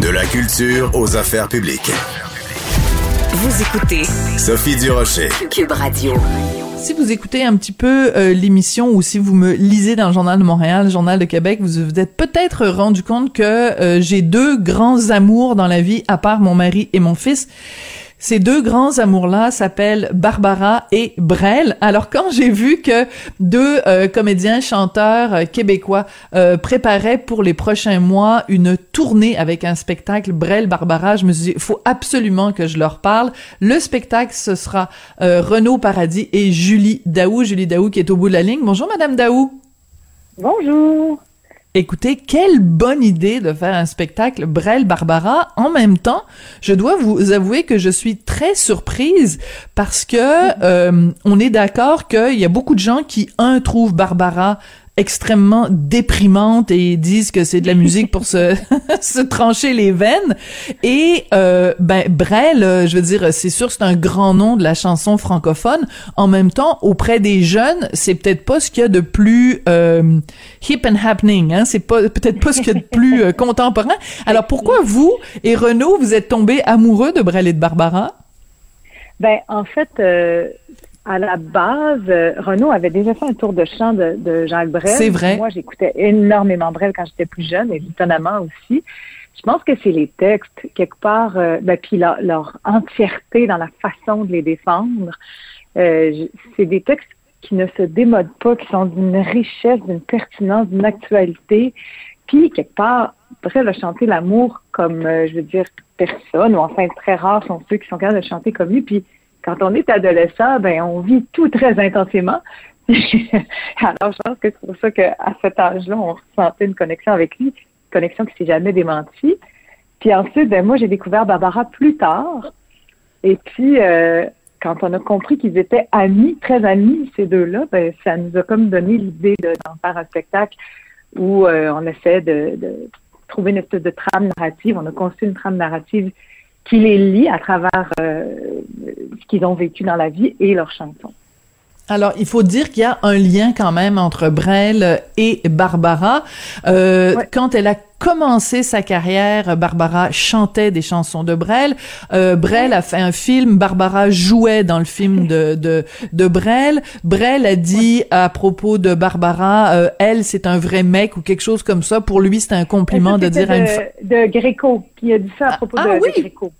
De la culture aux affaires publiques. Vous écoutez Sophie Durocher, Cube Radio. Si vous écoutez un petit peu euh, l'émission ou si vous me lisez dans le Journal de Montréal, le Journal de Québec, vous vous êtes peut-être rendu compte que euh, j'ai deux grands amours dans la vie, à part mon mari et mon fils. Ces deux grands amours-là s'appellent Barbara et Brel. Alors quand j'ai vu que deux euh, comédiens chanteurs euh, québécois euh, préparaient pour les prochains mois une tournée avec un spectacle Brel Barbara, je me suis dit faut absolument que je leur parle. Le spectacle ce sera Renaud Paradis et Julie Daou, Julie Daou qui est au bout de la ligne. Bonjour madame Daou. Bonjour. Écoutez, quelle bonne idée de faire un spectacle Brel Barbara. En même temps, je dois vous avouer que je suis très surprise parce que euh, on est d'accord qu'il y a beaucoup de gens qui un trouvent Barbara extrêmement déprimante et disent que c'est de la musique pour se, [LAUGHS] se trancher les veines. Et euh, ben Brel, euh, je veux dire, c'est sûr c'est un grand nom de la chanson francophone. En même temps, auprès des jeunes, c'est peut-être pas ce qu'il y a de plus euh, hip and happening. Hein? C'est pas peut-être pas ce qu'il y a de plus euh, contemporain. Alors pourquoi vous et Renaud vous êtes tombés amoureux de Brel et de Barbara? Ben en fait à la base, euh, Renaud avait déjà fait un tour de chant de, de Jacques Brel. C'est vrai. Moi, j'écoutais énormément Brel quand j'étais plus jeune, et étonnamment aussi. Je pense que c'est les textes, quelque part, euh, ben, puis leur, leur, entièreté dans la façon de les défendre. Euh, c'est des textes qui ne se démodent pas, qui sont d'une richesse, d'une pertinence, d'une actualité. Puis, quelque part, Brel a chanté l'amour comme, euh, je veux dire, personne, ou enfin, très rares sont ceux qui sont capables de chanter comme lui. Puis, quand on est adolescent, ben on vit tout très intensément. [LAUGHS] Alors, je pense que c'est pour ça qu'à cet âge-là, on ressentait une connexion avec lui, une connexion qui s'est jamais démentie. Puis ensuite, ben, moi, j'ai découvert Barbara plus tard. Et puis, euh, quand on a compris qu'ils étaient amis, très amis, ces deux-là, ben, ça nous a comme donné l'idée d'en faire un spectacle où euh, on essaie de, de, trouver une espèce de trame narrative. On a construit une trame narrative qui les lie à travers euh, ce qu'ils ont vécu dans la vie et leurs chansons. Alors, il faut dire qu'il y a un lien quand même entre Brel et Barbara. Euh, Quand elle a commencé sa carrière, Barbara chantait des chansons de Brel. Euh, Brel a fait un film, Barbara jouait dans le film de, de, de Brel. Brel a dit à propos de Barbara, euh, elle, c'est un vrai mec ou quelque chose comme ça. Pour lui, c'était un compliment de dire à une femme. De Gréco, qui a dit ça à propos ah, de, oui. de Gréco.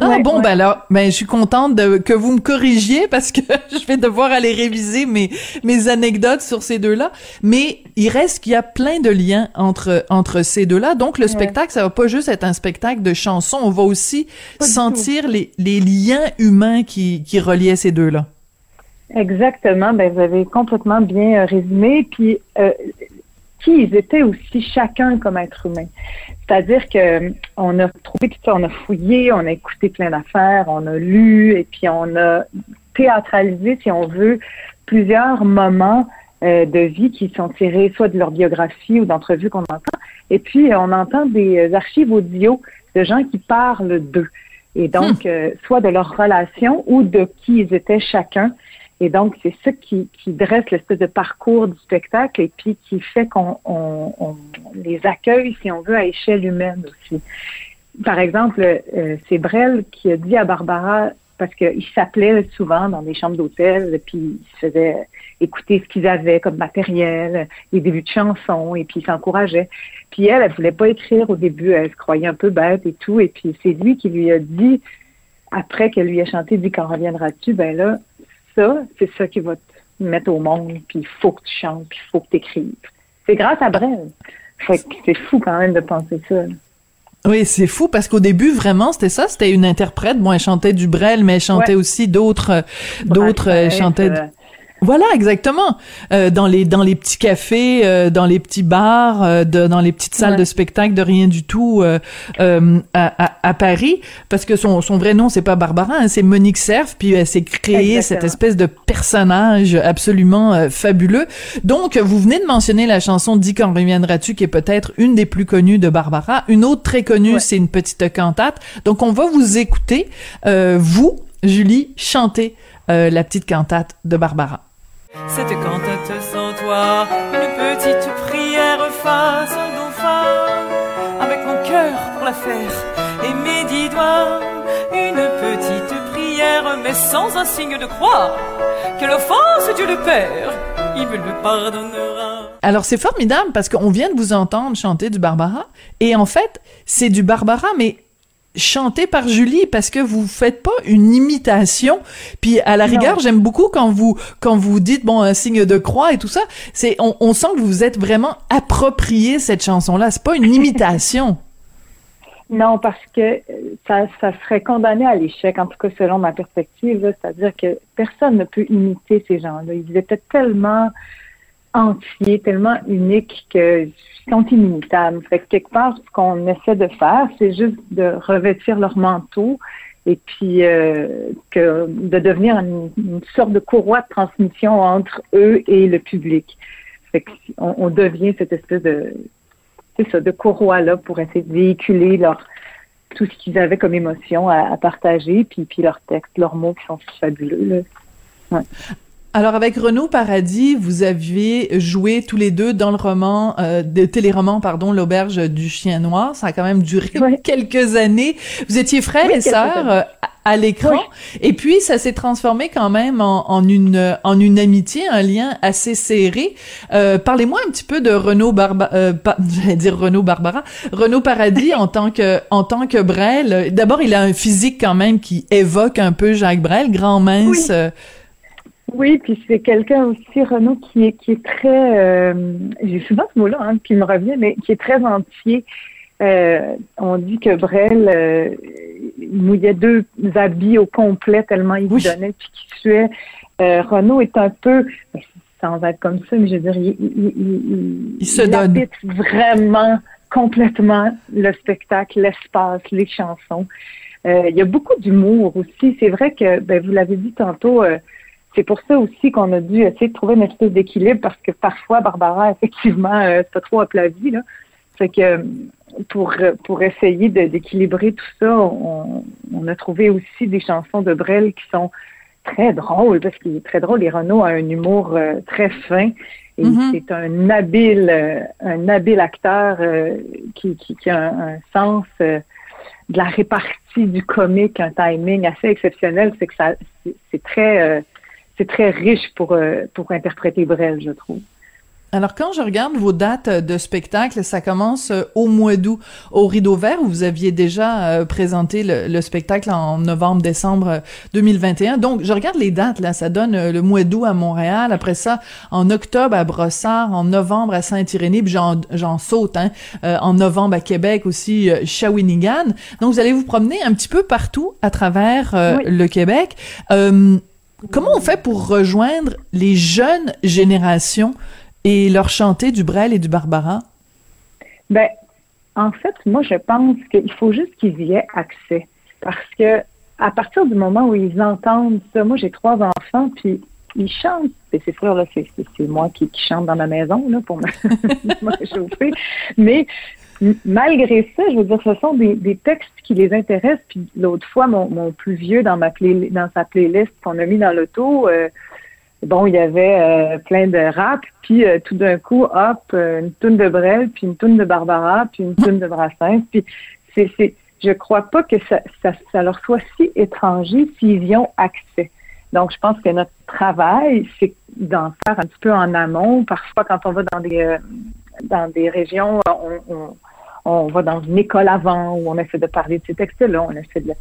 Ah Ouais, bon, ouais. ben alors, ben je suis contente de, que vous me corrigiez [LAUGHS] parce que je vais devoir aller réviser mes mes anecdotes sur ces deux-là. Mais il reste qu'il y a plein de liens entre entre ces deux-là. Donc le spectacle, ça va pas juste être un spectacle de chansons, on va aussi Pas sentir les les liens humains qui qui reliaient ces deux-là. Exactement. Ben, vous avez complètement bien euh, résumé. Puis, euh, qui ils étaient aussi chacun comme être humain. C'est-à-dire que euh, on a trouvé tout ça, on a fouillé, on a écouté plein d'affaires, on a lu et puis on a théâtralisé, si on veut, plusieurs moments euh, de vie qui sont tirés soit de leur biographie ou d'entrevues qu'on entend. Et puis, euh, on entend des archives audio de gens qui parlent d'eux. Et donc, euh, soit de leur relation ou de qui ils étaient chacun. Et donc, c'est ça qui, dresse l'espèce de parcours du spectacle et puis qui fait qu'on on, on les accueille, si on veut, à échelle humaine aussi. Par exemple, euh, c'est Brel qui a dit à Barbara, parce qu'il s'appelait souvent dans des chambres d'hôtel, puis il se faisait écouter ce qu'ils avaient comme matériel, les débuts de chansons, et puis il s'encourageait. Puis elle, elle voulait pas écrire au début, elle se croyait un peu bête et tout, et puis c'est lui qui lui a dit, après qu'elle lui a chanté « Dis quand reviendras-tu », ben là, ça, c'est ça qui va te mettre au monde, puis il faut que tu chantes, puis il faut que tu écrives. C'est grâce à Brel. Fait que c'est fou quand même de penser ça. là. Oui, c'est fou parce qu'au début vraiment c'était ça, c'était une interprète. Bon, elle chantait du Brel, mais elle chantait Ouais. aussi d'autres, euh, d'autres. Elle Brassens, chantait. euh, Voilà, exactement. Euh, dans les dans les petits cafés, euh, dans les petits bars, euh, de, dans les petites salles de spectacle de rien du tout euh, euh, à, à, à, Paris, parce que son, son vrai nom c'est pas Barbara, hein, c'est Monique Cerf, puis elle s'est créée cette espèce de personnage absolument fabuleux. Donc vous venez de mentionner la chanson Dis quand reviendras-tu, qui est peut-être une des plus connues de Barbara. Une autre très connue, c'est une petite cantate. Donc on va vous écouter, vous, Julie, chanter la petite cantate de Barbara. Cette cantate sans toi, une petite prière face un dauphin, avec mon cœur pour la faire et mes dix doigts, une petite prière mais sans un signe de croix, que l'offense Dieu le Père, il me le pardonnera. Alors c'est formidable parce qu'on vient de vous entendre chanter du Barbara. Et en fait c'est du Barbara mais chanté par Julie parce que vous faites pas une imitation. Puis à la rigueur j'aime beaucoup quand vous quand vous dites bon un signe de croix et tout ça. C'est on, on sent que vous êtes vraiment approprié cette chanson là c'est pas une [LAUGHS] imitation. Non parce que ça, ça serait condamné à l'échec en tout cas selon ma perspective c'est-à-dire que personne ne peut imiter ces gens-là. Ils étaient tellement entiers tellement uniques que sont inimitables. Fait que quelque part, ce qu'on essaie de faire, c'est juste de revêtir leur manteau et puis euh, de devenir une, sorte de courroie de transmission entre eux et le public. On, devient cette espèce de ça, de courroie là pour essayer de véhiculer leur tout ce qu'ils avaient comme émotion à, partager, puis, puis leurs textes, leurs mots qui sont fabuleux. Alors avec Renaud Paradis, vous aviez joué tous les deux dans le roman, euh, de téléroman pardon, l'auberge du chien noir. Ça a quand même duré quelques années. Vous étiez frères et sœurs euh, à l'écran, et puis ça s'est transformé quand même en, en, une en une amitié, un lien assez serré. Euh, Parlez-moi un petit peu de Renaud Barba, euh, [LAUGHS] j'allais dire Renaud Barbara, Renaud Paradis [LAUGHS] en tant que en tant que Brel. D'abord, il a un physique quand même qui évoque un peu Jacques Brel, grand mince. Oui, puis c'est quelqu'un aussi, Renaud, qui est, qui est très, euh, j'ai souvent ce mot-là hein, qui me revient, mais qui est très entier. Euh, on dit que Brel euh, mouillait deux habits au complet tellement il donnait puis qu'il tuait. Euh, Renaud est un peu, ben, sans être comme ça, mais je veux dire, il, il, il, il se donne. vraiment complètement le spectacle, l'espace, les chansons. Euh, il y a beaucoup d'humour aussi. C'est vrai que, ben, vous l'avez dit tantôt, euh, c'est pour ça aussi qu'on a dû essayer de trouver une espèce d'équilibre parce que parfois, Barbara, [LAUGHS] effectivement, euh, c'est pas trop à plat vie, là. Fait que pour, pour essayer d'équilibrer tout ça, on, on, a trouvé aussi des chansons de Brel qui sont très drôles, parce qu'il est très drôle. Et Renaud a un humour euh, très fin. Et mm-hmm. c'est un habile, euh, un habile acteur euh, qui, qui, qui, a un, un sens de la répartie du comique, un timing assez exceptionnel. C'est que ça, c'est très c'est très riche pour, euh, pour interpréter Brel, je trouve. Alors, quand je regarde vos dates de spectacle, ça commence euh, au mois d'août au Rideau Vert, où vous aviez déjà euh, présenté le, spectacle en novembre-décembre 2021. Donc, je regarde les dates, là, ça donne le mois d'août à Montréal, après ça, en octobre à Brossard, en novembre à Saint-Irénée, puis j'en saute, hein, en novembre à Québec aussi, Shawinigan. Donc, vous allez vous promener un petit peu partout à travers le Québec. Comment on fait pour rejoindre les jeunes générations et leur chanter du Brel et du Barbara? Ben, en fait, moi, je pense qu'il faut juste qu'ils y aient accès. Parce que à partir du moment où ils entendent ça, moi, j'ai trois enfants, puis ils chantent. Et c'est sûr, là, c'est, moi qui, chante dans ma maison, là, pour me, [LAUGHS] me réchauffer. Mais malgré ça, je veux dire, ce sont des, textes qui les intéressent. Puis l'autre fois, mon, plus vieux dans ma play, dans sa playlist qu'on a mis dans l'auto, euh, bon, il y avait euh, plein de rap, puis euh, tout d'un coup, hop, une toune de Brel, puis une toune de Barbara, puis une toune de Brassens. Puis c'est, je crois pas que ça, ça, ça leur soit si étranger s'ils y ont accès. Donc, je pense que notre travail, c'est d'en faire un petit peu en amont. Parfois, quand on va dans des dans des régions, on, on, on va dans une école avant où on essaie de parler de ces textes-là, on essaie de,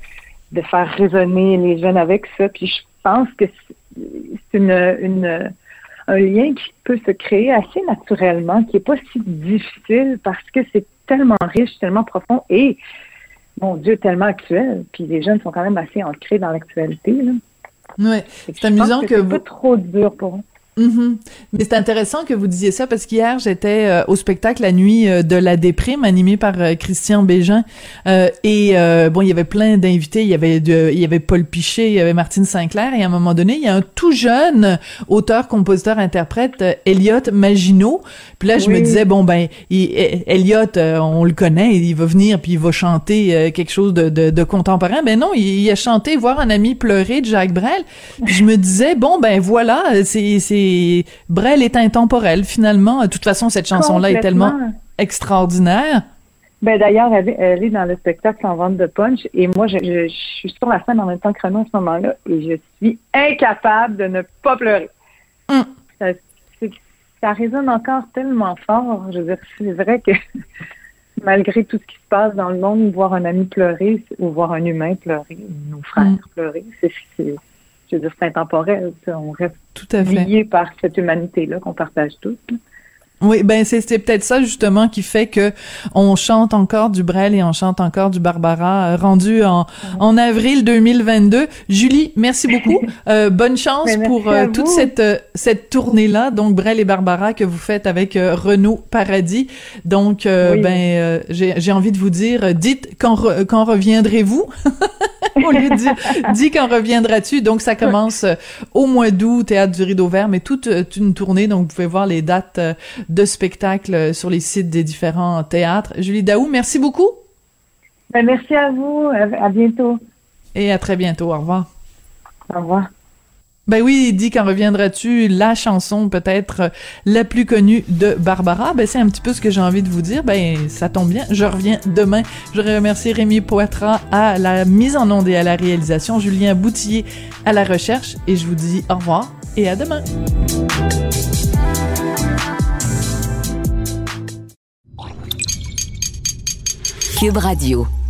de, faire résonner les jeunes avec ça. Puis je pense que c'est une, une, un lien qui peut se créer assez naturellement, qui n'est pas si difficile parce que c'est tellement riche, tellement profond et, mon Dieu, tellement actuel. Puis les jeunes sont quand même assez ancrés dans l'actualité. Oui, c'est amusant que, vous... trop dur pour eux. Mm-hmm. Mais c'est intéressant que vous disiez ça parce qu'hier j'étais euh, au spectacle la nuit euh, de la déprime animé par euh, Christian Bégin. Et bon il y avait plein d'invités. Il y avait de, il y avait Paul Pichet il y avait Martine Sinclair. Et à un moment donné il y a un tout jeune auteur compositeur interprète Elliot Maginot. Puis là je me disais bon ben Elliot on le connaît. Il va venir puis il va chanter quelque chose de, de, de contemporain. Ben non il, il, a chanté voir un ami pleurer de Jacques Brel. Puis je me disais bon ben voilà c'est c'est Brel est intemporel finalement. De toute façon, cette chanson-là est tellement extraordinaire. Ben d'ailleurs, elle, est dans le spectacle en vente de punch et moi, je, suis sur la scène en même temps que Renaud à ce moment-là et je suis incapable de ne pas pleurer. Hum. Ça, résonne encore tellement fort. Je veux dire, c'est vrai que [LAUGHS] malgré tout ce qui se passe dans le monde, voir un ami pleurer ou voir un humain pleurer, nos frères hum. pleurer, c'est je veux dire, c'est intemporel. On reste Tout à lié par cette humanité-là qu'on partage tous. Oui, ben c'est peut-être ça justement qui fait que on chante encore du Brel et on chante encore du Barbara euh, rendu en, en avril 2022. Julie, merci beaucoup. [LAUGHS] Euh, bonne chance ben, pour euh, toute cette cette tournée là, donc Brel et Barbara que vous faites avec Renaud Paradis. Donc ben j'ai envie de vous dire, dites quand quand reviendrez-vous? [LAUGHS] Au lieu de dire dis quand reviendras-tu? Donc ça commence au mois d'août théâtre du Rideau Vert, mais toute une tournée. Donc vous pouvez voir les dates de spectacles sur les sites des différents théâtres. Julie Daou, merci beaucoup. Ben, merci à vous. À, bientôt. Et à très bientôt. Au revoir. Au revoir. Ben oui, dit quand reviendras-tu? La chanson peut-être la plus connue de Barbara. Ben c'est un petit peu ce que j'ai envie de vous dire. Ben ça tombe bien, je reviens demain. Je remercie Rémi Poitras à la mise en onde et à la réalisation, Julien Boutillier à la recherche et je vous dis au revoir et à demain. Cube Radio.